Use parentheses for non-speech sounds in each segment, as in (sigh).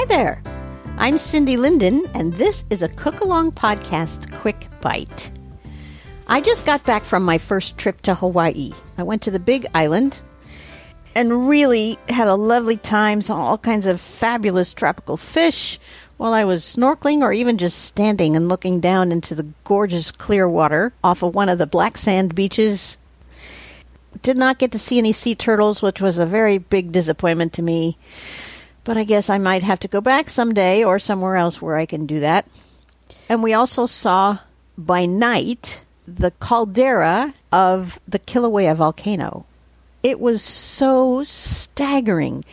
Hi there. I'm Cindy Linden, and this is a Cook Along Podcast Quick Bite. I just got back from my first trip to Hawaii. I went to the Big Island and really had a lovely time, saw all kinds of fabulous tropical fish while I was snorkeling or even just standing and looking down into the gorgeous clear water off of one of the black sand beaches. Did not get to see any sea turtles, which was a very big disappointment to me. But I guess I might have to go back someday or somewhere else where I can do that. And we also saw by night the caldera of the Kilauea volcano. It was so staggering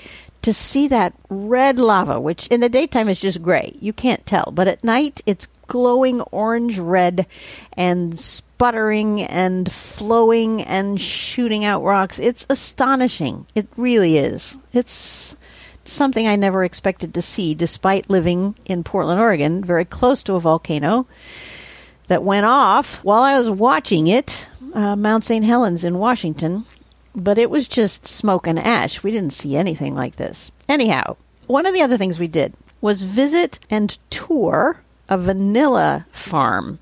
to see that red lava, which in the daytime is just gray. You can't tell. But at night, it's glowing orange red and sputtering and flowing and shooting out rocks. It's astonishing. It really is. It's something I never expected to see, despite living in Portland, Oregon, very close to a volcano that went off while I was watching it, uh, Mount St. Helens in Washington. But it was just smoke and ash. We didn't see anything like this. Anyhow, one of the other things we did was visit and tour a vanilla farm.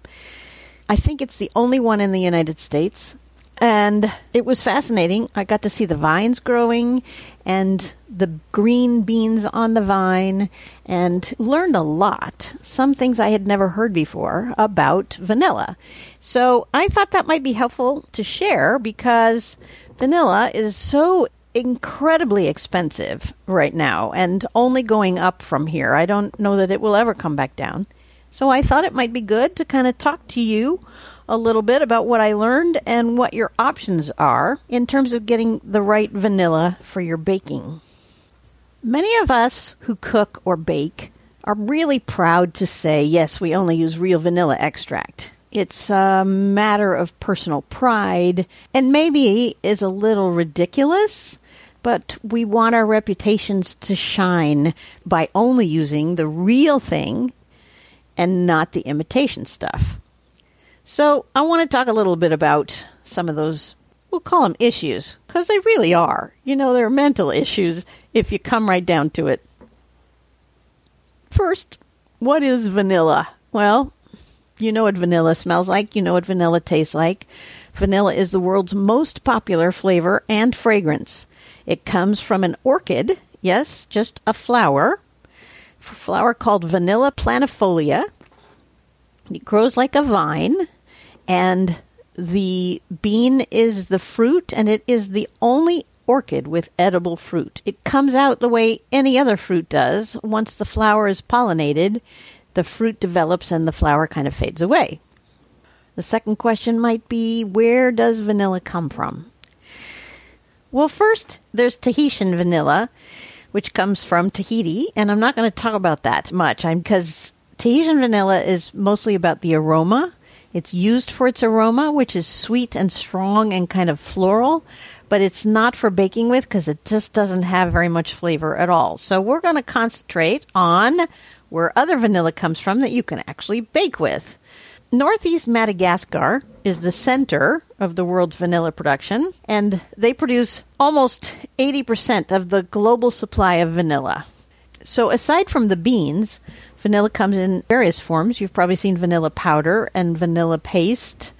I think it's the only one in the United States. And it was fascinating. I got to see the vines growing and the green beans on the vine and learned a lot. Some things I had never heard before about vanilla. So I thought that might be helpful to share because vanilla is so incredibly expensive right now and only going up from here. I don't know that it will ever come back down. So I thought it might be good to kind of talk to you a little bit about what I learned and what your options are in terms of getting the right vanilla for your baking. Many of us who cook or bake are really proud to say, yes, we only use real vanilla extract. It's a matter of personal pride and maybe is a little ridiculous, but we want our reputations to shine by only using the real thing and not the imitation stuff. So, I want to talk a little bit about some of those, we'll call them issues, because they really are. You know, they're mental issues if you come right down to it. First, what is vanilla? Well, you know what vanilla smells like, you know what vanilla tastes like. Vanilla is the world's most popular flavor and fragrance. It comes from an orchid, yes, just a flower, a flower called Vanilla planifolia. It grows like a vine and the bean is the fruit, and it is the only orchid with edible fruit. It comes out the way any other fruit does. Once the flower is pollinated, the fruit develops and the flower kind of fades away. The second question might be where does vanilla come from? Well, first, there's Tahitian vanilla, which comes from Tahiti, and I'm not going to talk about that much because Tahitian vanilla is mostly about the aroma it's used for its aroma, which is sweet and strong and kind of floral, but it's not for baking with because it just doesn't have very much flavor at all. So we're going to concentrate on where other vanilla comes from that you can actually bake with. Northeast Madagascar is the center of the world's vanilla production, and they produce almost 80% of the global supply of vanilla. So, aside from the beans, Vanilla comes in various forms. You've probably seen vanilla powder and vanilla paste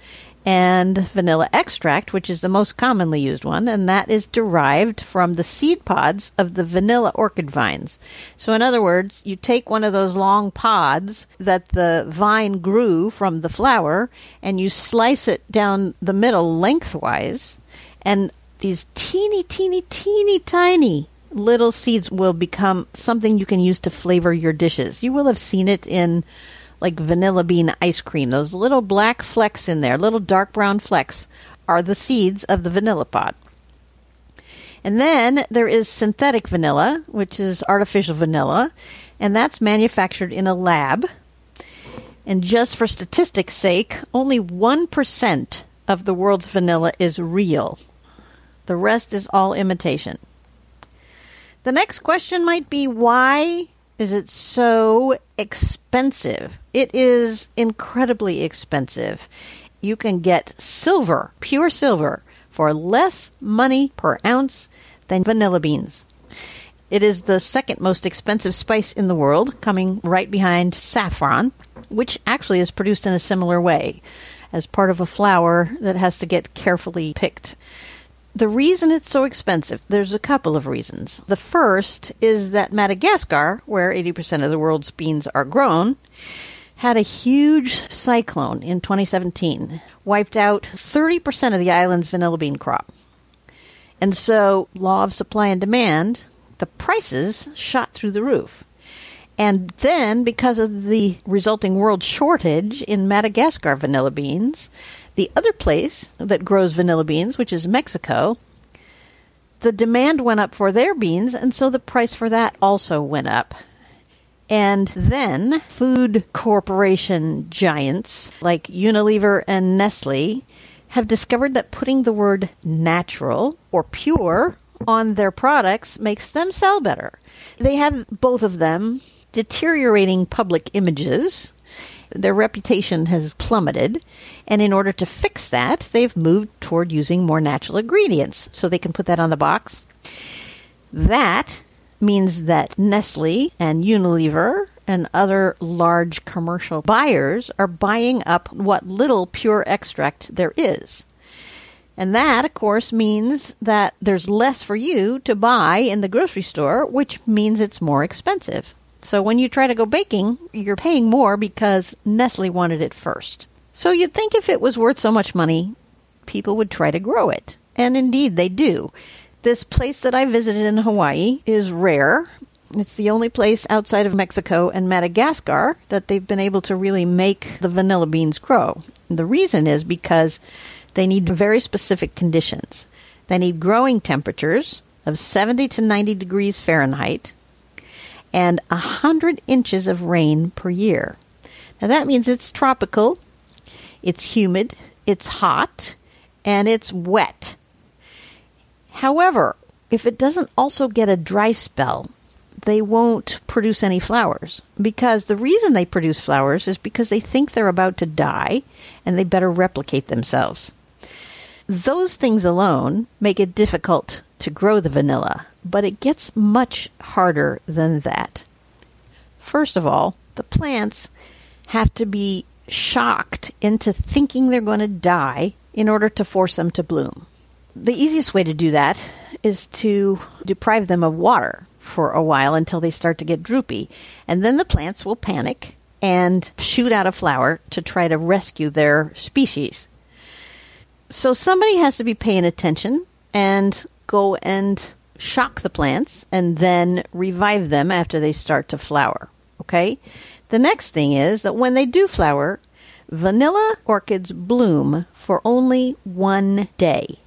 and vanilla extract, which is the most commonly used one, and that is derived from the seed pods of the vanilla orchid vines. So, in other words, you take one of those long pods that the vine grew from the flower and you slice it down the middle lengthwise, and these teeny, teeny, teeny, tiny little seeds will become something you can use to flavor your dishes. You will have seen it in like vanilla bean ice cream. Those little black flecks in there, little dark brown flecks, are the seeds of the vanilla pod. And then there is synthetic vanilla, which is artificial vanilla, and that's manufactured in a lab. And just for statistics' sake, only 1% of the world's vanilla is real. The rest is all imitation. The next question might be why is it so expensive? It is incredibly expensive. You can get silver, pure silver, for less money per ounce than vanilla beans. It is the second most expensive spice in the world, coming right behind saffron, which actually is produced in a similar way as part of a flower that has to get carefully picked. The reason it's so expensive, there's a couple of reasons. The first is that Madagascar, where 80% of the world's beans are grown, had a huge cyclone in 2017, wiped out 30% of the island's vanilla bean crop. And so, law of supply and demand, the prices shot through the roof. And then, because of the resulting world shortage in Madagascar vanilla beans, the other place that grows vanilla beans, which is Mexico, the demand went up for their beans, and so the price for that also went up. And then food corporation giants like Unilever and Nestle have discovered that putting the word natural or pure on their products makes them sell better. They have both of them deteriorating public images their reputation has plummeted, and in order to fix that, they've moved toward using more natural ingredients so they can put that on the box. That means that Nestle and Unilever and other large commercial buyers are buying up what little pure extract there is. And that, of course, means that there's less for you to buy in the grocery store, which means it's more expensive. So when you try to go baking, you're paying more because Nestle wanted it first. So you'd think if it was worth so much money, people would try to grow it. And indeed, they do. This place that I visited in Hawaii is rare. It's the only place outside of Mexico and Madagascar that they've been able to really make the vanilla beans grow. The reason is because they need very specific conditions. They need growing temperatures of 70 to 90 degrees Fahrenheit and 100 inches of rain per year. Now that means it's tropical, it's humid, it's hot, and it's wet. However, if it doesn't also get a dry spell, they won't produce any flowers. Because the reason they produce flowers is because they think they're about to die and they better replicate themselves. Those things alone make it difficult to grow the vanilla, but it gets much harder than that. First of all, the plants have to be shocked into thinking they're going to die in order to force them to bloom. The easiest way to do that is to deprive them of water for a while until they start to get droopy. And then the plants will panic and shoot out a flower to try to rescue their species. So somebody has to be paying attention and go and shock the plants and then revive them after they start to flower. Okay? The next thing is that when they do flower, vanilla orchids bloom for only one day.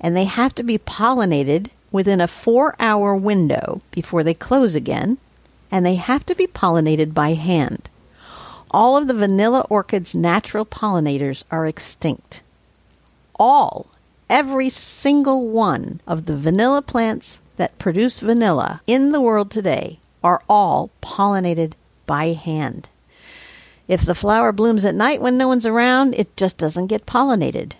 And they have to be pollinated within a four hour window before they close again. And they have to be pollinated by hand. All of the vanilla orchid's natural pollinators are extinct. All every single one of the vanilla plants that produce vanilla in the world today are all pollinated by hand. If the flower blooms at night when no one's around, it just doesn't get pollinated.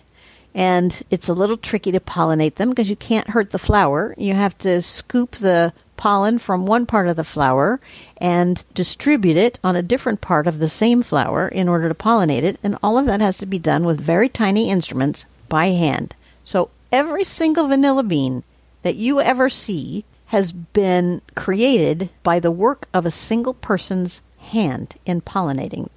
And it's a little tricky to pollinate them because you can't hurt the flower. You have to scoop the pollen from one part of the flower and distribute it on a different part of the same flower in order to pollinate it. And all of that has to be done with very tiny instruments by hand. So every single vanilla bean that you ever see has been created by the work of a single person's hand in pollinating.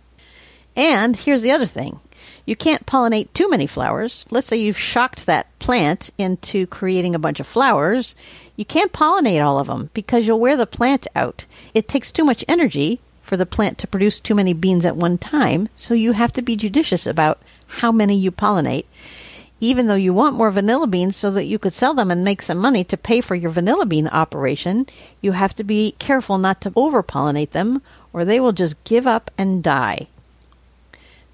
And here's the other thing you can't pollinate too many flowers. Let's say you've shocked that plant into creating a bunch of flowers. You can't pollinate all of them because you'll wear the plant out. It takes too much energy for the plant to produce too many beans at one time, so you have to be judicious about how many you pollinate. Even though you want more vanilla beans so that you could sell them and make some money to pay for your vanilla bean operation, you have to be careful not to over pollinate them or they will just give up and die.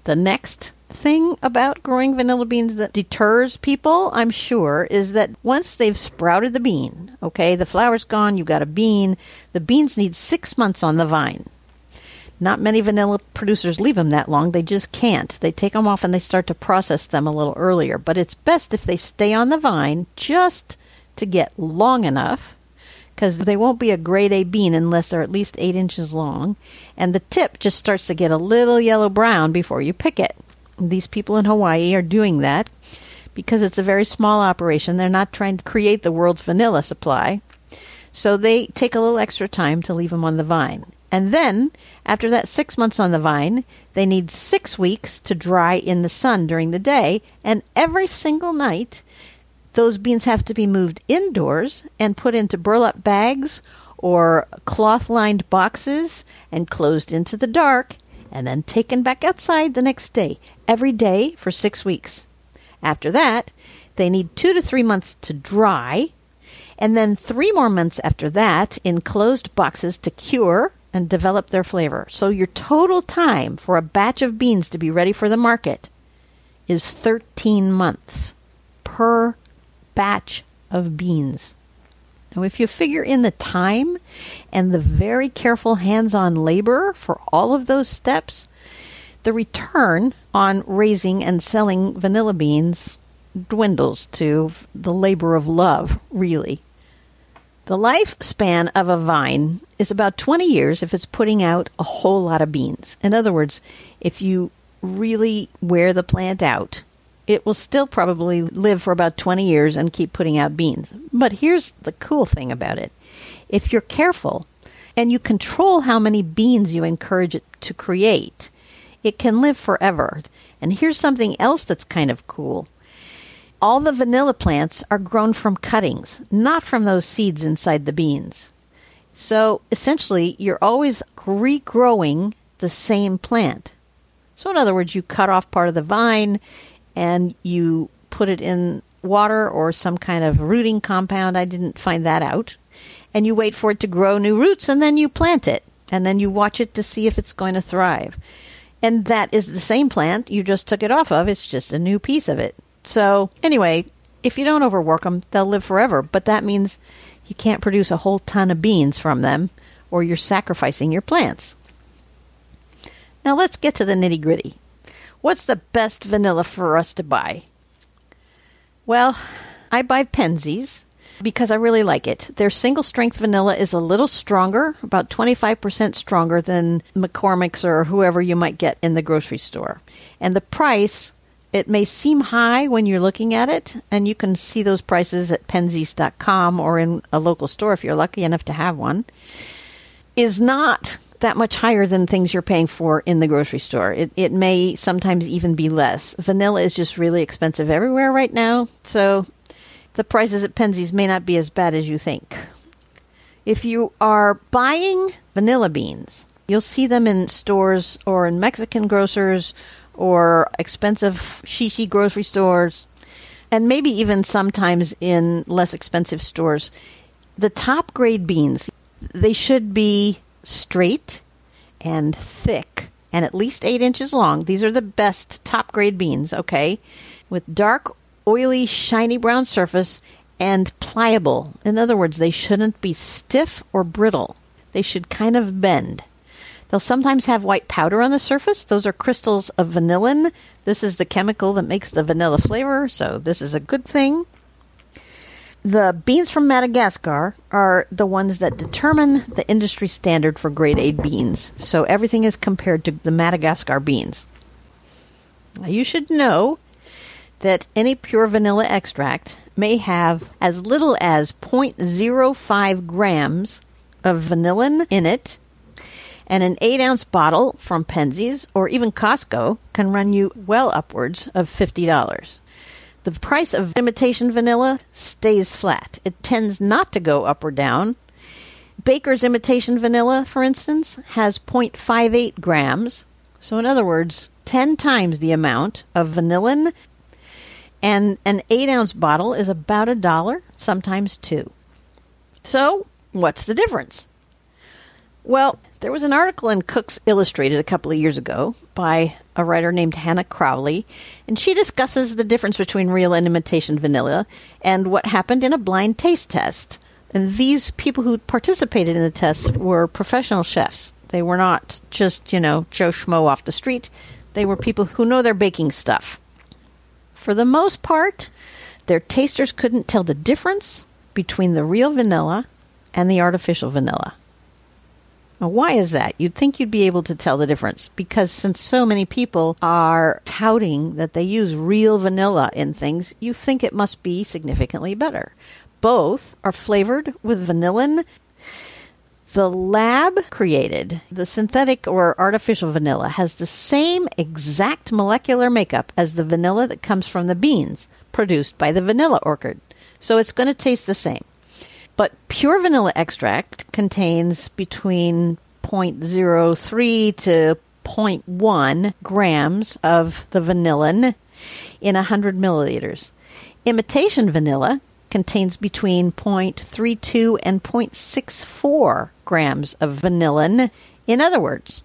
The next thing about growing vanilla beans that deters people, I'm sure, is that once they've sprouted the bean, okay, the flower's gone, you've got a bean, the beans need six months on the vine. Not many vanilla producers leave them that long. They just can't. They take them off and they start to process them a little earlier. But it's best if they stay on the vine just to get long enough because they won't be a grade A bean unless they're at least eight inches long. And the tip just starts to get a little yellow brown before you pick it. These people in Hawaii are doing that because it's a very small operation. They're not trying to create the world's vanilla supply. So they take a little extra time to leave them on the vine. And then, after that six months on the vine, they need six weeks to dry in the sun during the day. And every single night, those beans have to be moved indoors and put into burlap bags or cloth lined boxes and closed into the dark and then taken back outside the next day every day for six weeks. After that, they need two to three months to dry, and then three more months after that in closed boxes to cure and develop their flavor. So your total time for a batch of beans to be ready for the market is 13 months per batch of beans. Now, if you figure in the time and the very careful hands on labor for all of those steps, the return on raising and selling vanilla beans dwindles to the labor of love, really. The lifespan of a vine is about 20 years if it's putting out a whole lot of beans. In other words, if you really wear the plant out, it will still probably live for about 20 years and keep putting out beans. But here's the cool thing about it if you're careful and you control how many beans you encourage it to create, it can live forever. And here's something else that's kind of cool. All the vanilla plants are grown from cuttings, not from those seeds inside the beans. So essentially, you're always regrowing the same plant. So, in other words, you cut off part of the vine and you put it in water or some kind of rooting compound. I didn't find that out. And you wait for it to grow new roots and then you plant it. And then you watch it to see if it's going to thrive. And that is the same plant you just took it off of. It's just a new piece of it. So, anyway, if you don't overwork them, they'll live forever. But that means you can't produce a whole ton of beans from them, or you're sacrificing your plants. Now, let's get to the nitty gritty. What's the best vanilla for us to buy? Well, I buy Penzeys because I really like it. Their single strength vanilla is a little stronger, about 25% stronger than McCormick's or whoever you might get in the grocery store. And the price, it may seem high when you're looking at it, and you can see those prices at penzeys.com or in a local store if you're lucky enough to have one, is not that much higher than things you're paying for in the grocery store. It, it may sometimes even be less. Vanilla is just really expensive everywhere right now, so the prices at Penzeys may not be as bad as you think. If you are buying vanilla beans, you'll see them in stores or in Mexican grocers or expensive shishi grocery stores, and maybe even sometimes in less expensive stores. The top grade beans, they should be straight and thick and at least eight inches long. These are the best top grade beans, okay? With dark oily, shiny brown surface and pliable. In other words, they shouldn't be stiff or brittle. They should kind of bend. They'll sometimes have white powder on the surface. Those are crystals of vanillin. This is the chemical that makes the vanilla flavor, so this is a good thing. The beans from Madagascar are the ones that determine the industry standard for grade A beans. So everything is compared to the Madagascar beans. Now, you should know that any pure vanilla extract may have as little as 0.05 grams of vanillin in it, and an 8 ounce bottle from Penzeys or even Costco can run you well upwards of $50. The price of imitation vanilla stays flat. It tends not to go up or down. Baker's imitation vanilla, for instance, has 0.58 grams. So, in other words, 10 times the amount of vanillin. And an 8 ounce bottle is about a dollar, sometimes two. So, what's the difference? Well, there was an article in Cooks Illustrated a couple of years ago by a writer named Hannah Crowley, and she discusses the difference between real and imitation vanilla and what happened in a blind taste test. And these people who participated in the test were professional chefs. They were not just, you know, Joe Schmo off the street. They were people who know their baking stuff. For the most part, their tasters couldn't tell the difference between the real vanilla and the artificial vanilla. Now, why is that? You'd think you'd be able to tell the difference because since so many people are touting that they use real vanilla in things, you think it must be significantly better. Both are flavored with vanillin. The lab created the synthetic or artificial vanilla has the same exact molecular makeup as the vanilla that comes from the beans produced by the vanilla orchid. So it's going to taste the same. But pure vanilla extract contains between 0.03 to 0.1 grams of the vanillin in 100 milliliters. Imitation vanilla contains between 0.32 and 0.64 grams of vanillin. In other words,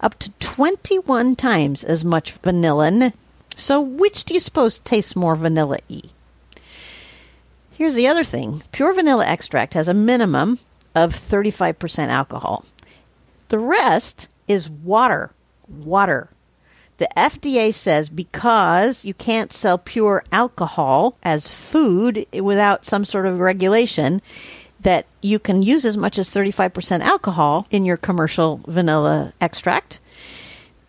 up to 21 times as much vanillin. So, which do you suppose tastes more vanilla y? Here's the other thing pure vanilla extract has a minimum of 35% alcohol. The rest is water. Water. The FDA says because you can't sell pure alcohol as food without some sort of regulation, that you can use as much as 35% alcohol in your commercial vanilla extract,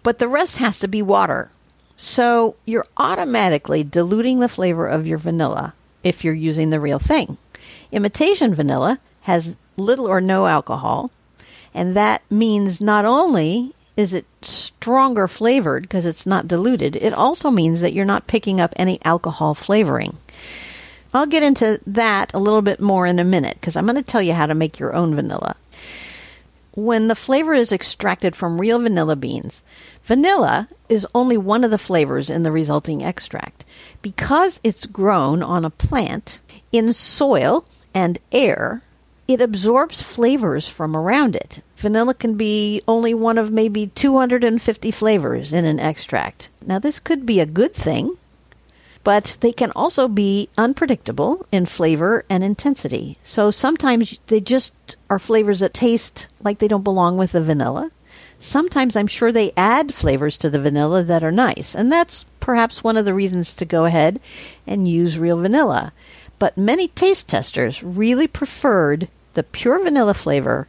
but the rest has to be water. So you're automatically diluting the flavor of your vanilla if you're using the real thing. Imitation vanilla has little or no alcohol, and that means not only is it stronger flavored because it's not diluted, it also means that you're not picking up any alcohol flavoring. I'll get into that a little bit more in a minute because I'm going to tell you how to make your own vanilla. When the flavor is extracted from real vanilla beans, vanilla is only one of the flavors in the resulting extract. Because it's grown on a plant in soil and air, it absorbs flavors from around it. Vanilla can be only one of maybe 250 flavors in an extract. Now, this could be a good thing, but they can also be unpredictable in flavor and intensity. So sometimes they just are flavors that taste like they don't belong with the vanilla. Sometimes I'm sure they add flavors to the vanilla that are nice, and that's perhaps one of the reasons to go ahead and use real vanilla. But many taste testers really preferred the pure vanilla flavor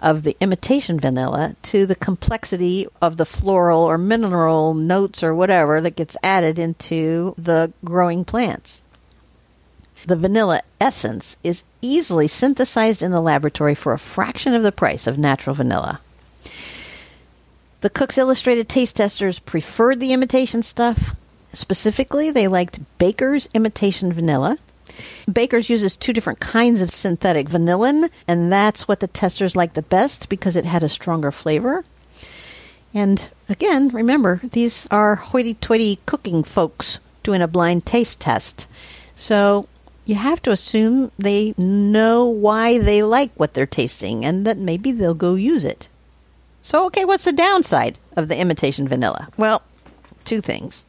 of the imitation vanilla to the complexity of the floral or mineral notes or whatever that gets added into the growing plants. The vanilla essence is easily synthesized in the laboratory for a fraction of the price of natural vanilla. The Cook's Illustrated taste testers preferred the imitation stuff. Specifically, they liked Baker's imitation vanilla. Baker's uses two different kinds of synthetic vanillin, and that's what the testers liked the best because it had a stronger flavor. And again, remember, these are hoity toity cooking folks doing a blind taste test. So you have to assume they know why they like what they're tasting and that maybe they'll go use it. So, okay, what's the downside of the imitation vanilla? Well, two things.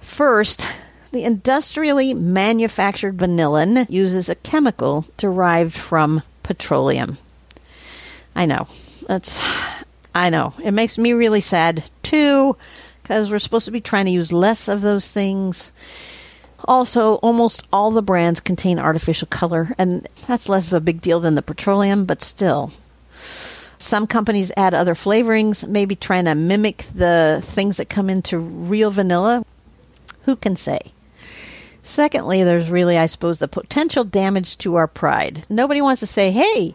First, the industrially manufactured vanillin uses a chemical derived from petroleum. I know. That's I know. It makes me really sad too because we're supposed to be trying to use less of those things. Also, almost all the brands contain artificial color, and that's less of a big deal than the petroleum, but still. Some companies add other flavorings, maybe trying to mimic the things that come into real vanilla. Who can say? Secondly, there's really, I suppose, the potential damage to our pride. Nobody wants to say, hey,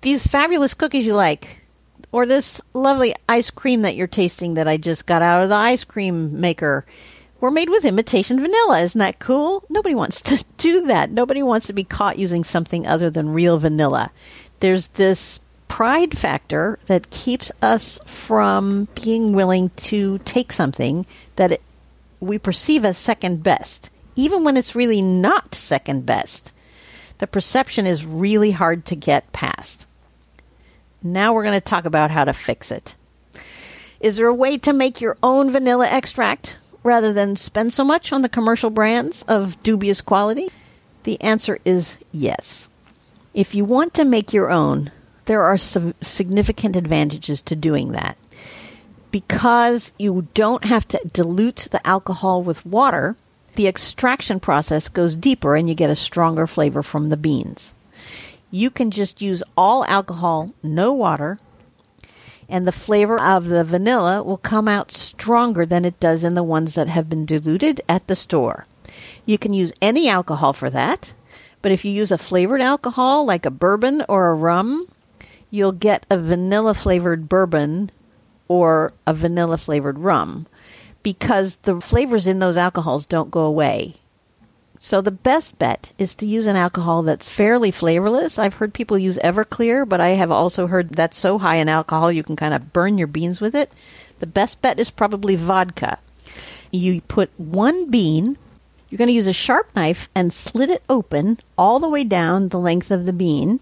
these fabulous cookies you like, or this lovely ice cream that you're tasting that I just got out of the ice cream maker were made with imitation vanilla. Isn't that cool? Nobody wants to (laughs) do that. Nobody wants to be caught using something other than real vanilla. There's this pride factor that keeps us from being willing to take something that it, we perceive as second best, even when it's really not second best. The perception is really hard to get past. Now we're going to talk about how to fix it. Is there a way to make your own vanilla extract rather than spend so much on the commercial brands of dubious quality? The answer is yes. If you want to make your own, there are some significant advantages to doing that. Because you don't have to dilute the alcohol with water, the extraction process goes deeper and you get a stronger flavor from the beans. You can just use all alcohol, no water, and the flavor of the vanilla will come out stronger than it does in the ones that have been diluted at the store. You can use any alcohol for that, but if you use a flavored alcohol like a bourbon or a rum, you'll get a vanilla flavored bourbon or a vanilla flavored rum because the flavors in those alcohols don't go away. So the best bet is to use an alcohol that's fairly flavorless. I've heard people use Everclear, but I have also heard that's so high in alcohol you can kind of burn your beans with it. The best bet is probably vodka. You put one bean, you're going to use a sharp knife and slit it open all the way down the length of the bean.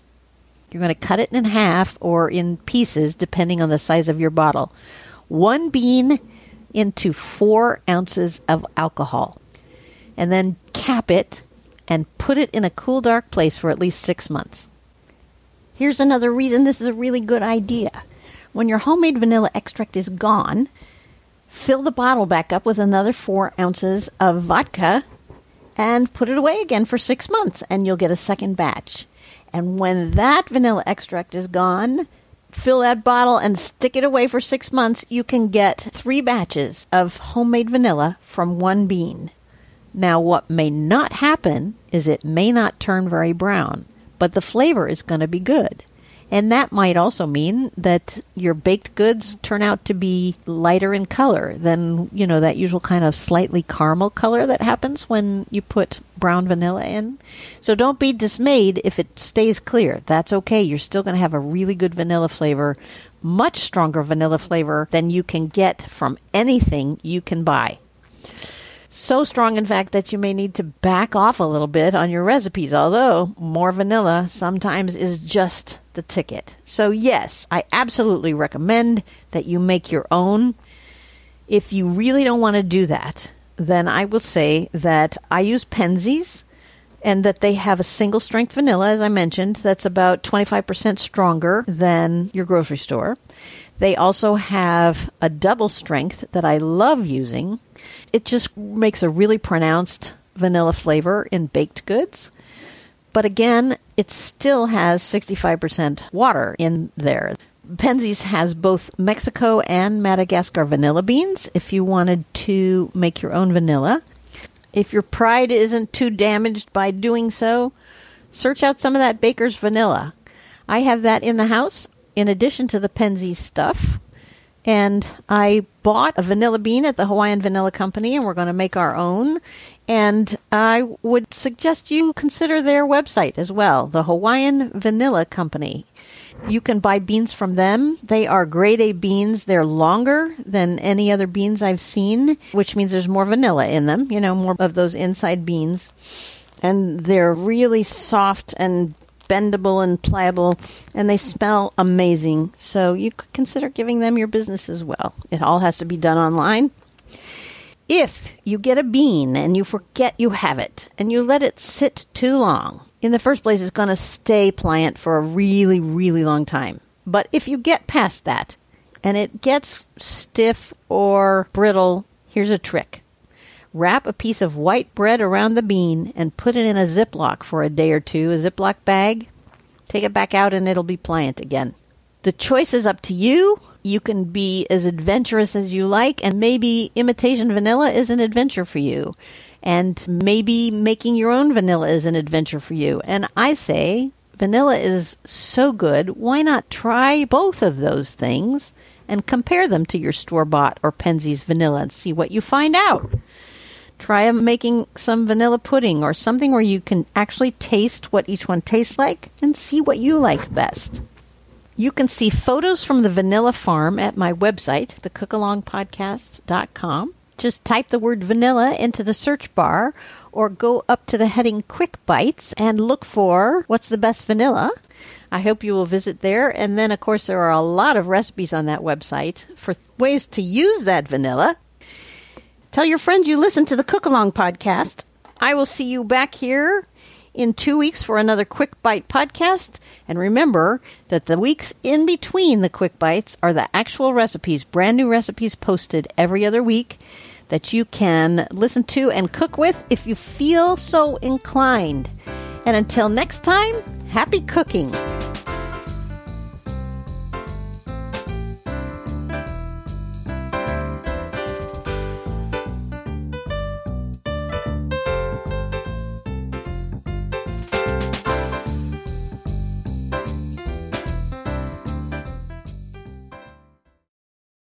You're going to cut it in half or in pieces, depending on the size of your bottle. One bean into four ounces of alcohol. And then cap it and put it in a cool, dark place for at least six months. Here's another reason this is a really good idea. When your homemade vanilla extract is gone, fill the bottle back up with another four ounces of vodka and put it away again for six months, and you'll get a second batch. And when that vanilla extract is gone, fill that bottle and stick it away for six months. You can get three batches of homemade vanilla from one bean. Now, what may not happen is it may not turn very brown, but the flavor is going to be good. And that might also mean that your baked goods turn out to be lighter in color than, you know, that usual kind of slightly caramel color that happens when you put brown vanilla in. So don't be dismayed if it stays clear. That's okay. You're still going to have a really good vanilla flavor, much stronger vanilla flavor than you can get from anything you can buy. So strong, in fact, that you may need to back off a little bit on your recipes, although more vanilla sometimes is just the ticket. So, yes, I absolutely recommend that you make your own. If you really don't want to do that, then I will say that I use Penzeys and that they have a single strength vanilla, as I mentioned, that's about 25% stronger than your grocery store. They also have a double strength that I love using. It just makes a really pronounced vanilla flavor in baked goods. But again, it still has 65% water in there. Penzeys has both Mexico and Madagascar vanilla beans if you wanted to make your own vanilla. If your pride isn't too damaged by doing so, search out some of that baker's vanilla. I have that in the house in addition to the Penzeys stuff. And I bought a vanilla bean at the Hawaiian Vanilla Company, and we're going to make our own. And I would suggest you consider their website as well, the Hawaiian Vanilla Company. You can buy beans from them. They are grade A beans. They're longer than any other beans I've seen, which means there's more vanilla in them, you know, more of those inside beans. And they're really soft and bendable and pliable, and they smell amazing. So you could consider giving them your business as well. It all has to be done online. If you get a bean and you forget you have it and you let it sit too long, in the first place, it's going to stay pliant for a really, really long time. But if you get past that and it gets stiff or brittle, here's a trick Wrap a piece of white bread around the bean and put it in a Ziploc for a day or two, a Ziploc bag. Take it back out and it'll be pliant again. The choice is up to you. You can be as adventurous as you like, and maybe imitation vanilla is an adventure for you. And maybe making your own vanilla is an adventure for you. And I say, vanilla is so good, why not try both of those things and compare them to your store bought or Penzeys vanilla and see what you find out? Try making some vanilla pudding or something where you can actually taste what each one tastes like and see what you like best. You can see photos from the vanilla farm at my website, thecookalongpodcast.com. Just type the word vanilla into the search bar or go up to the heading Quick Bites and look for what's the best vanilla. I hope you will visit there. And then, of course, there are a lot of recipes on that website for ways to use that vanilla. Tell your friends you listen to the Cook Along podcast. I will see you back here in two weeks for another Quick Bite podcast. And remember that the weeks in between the Quick Bites are the actual recipes, brand new recipes posted every other week that you can listen to and cook with if you feel so inclined. And until next time, happy cooking.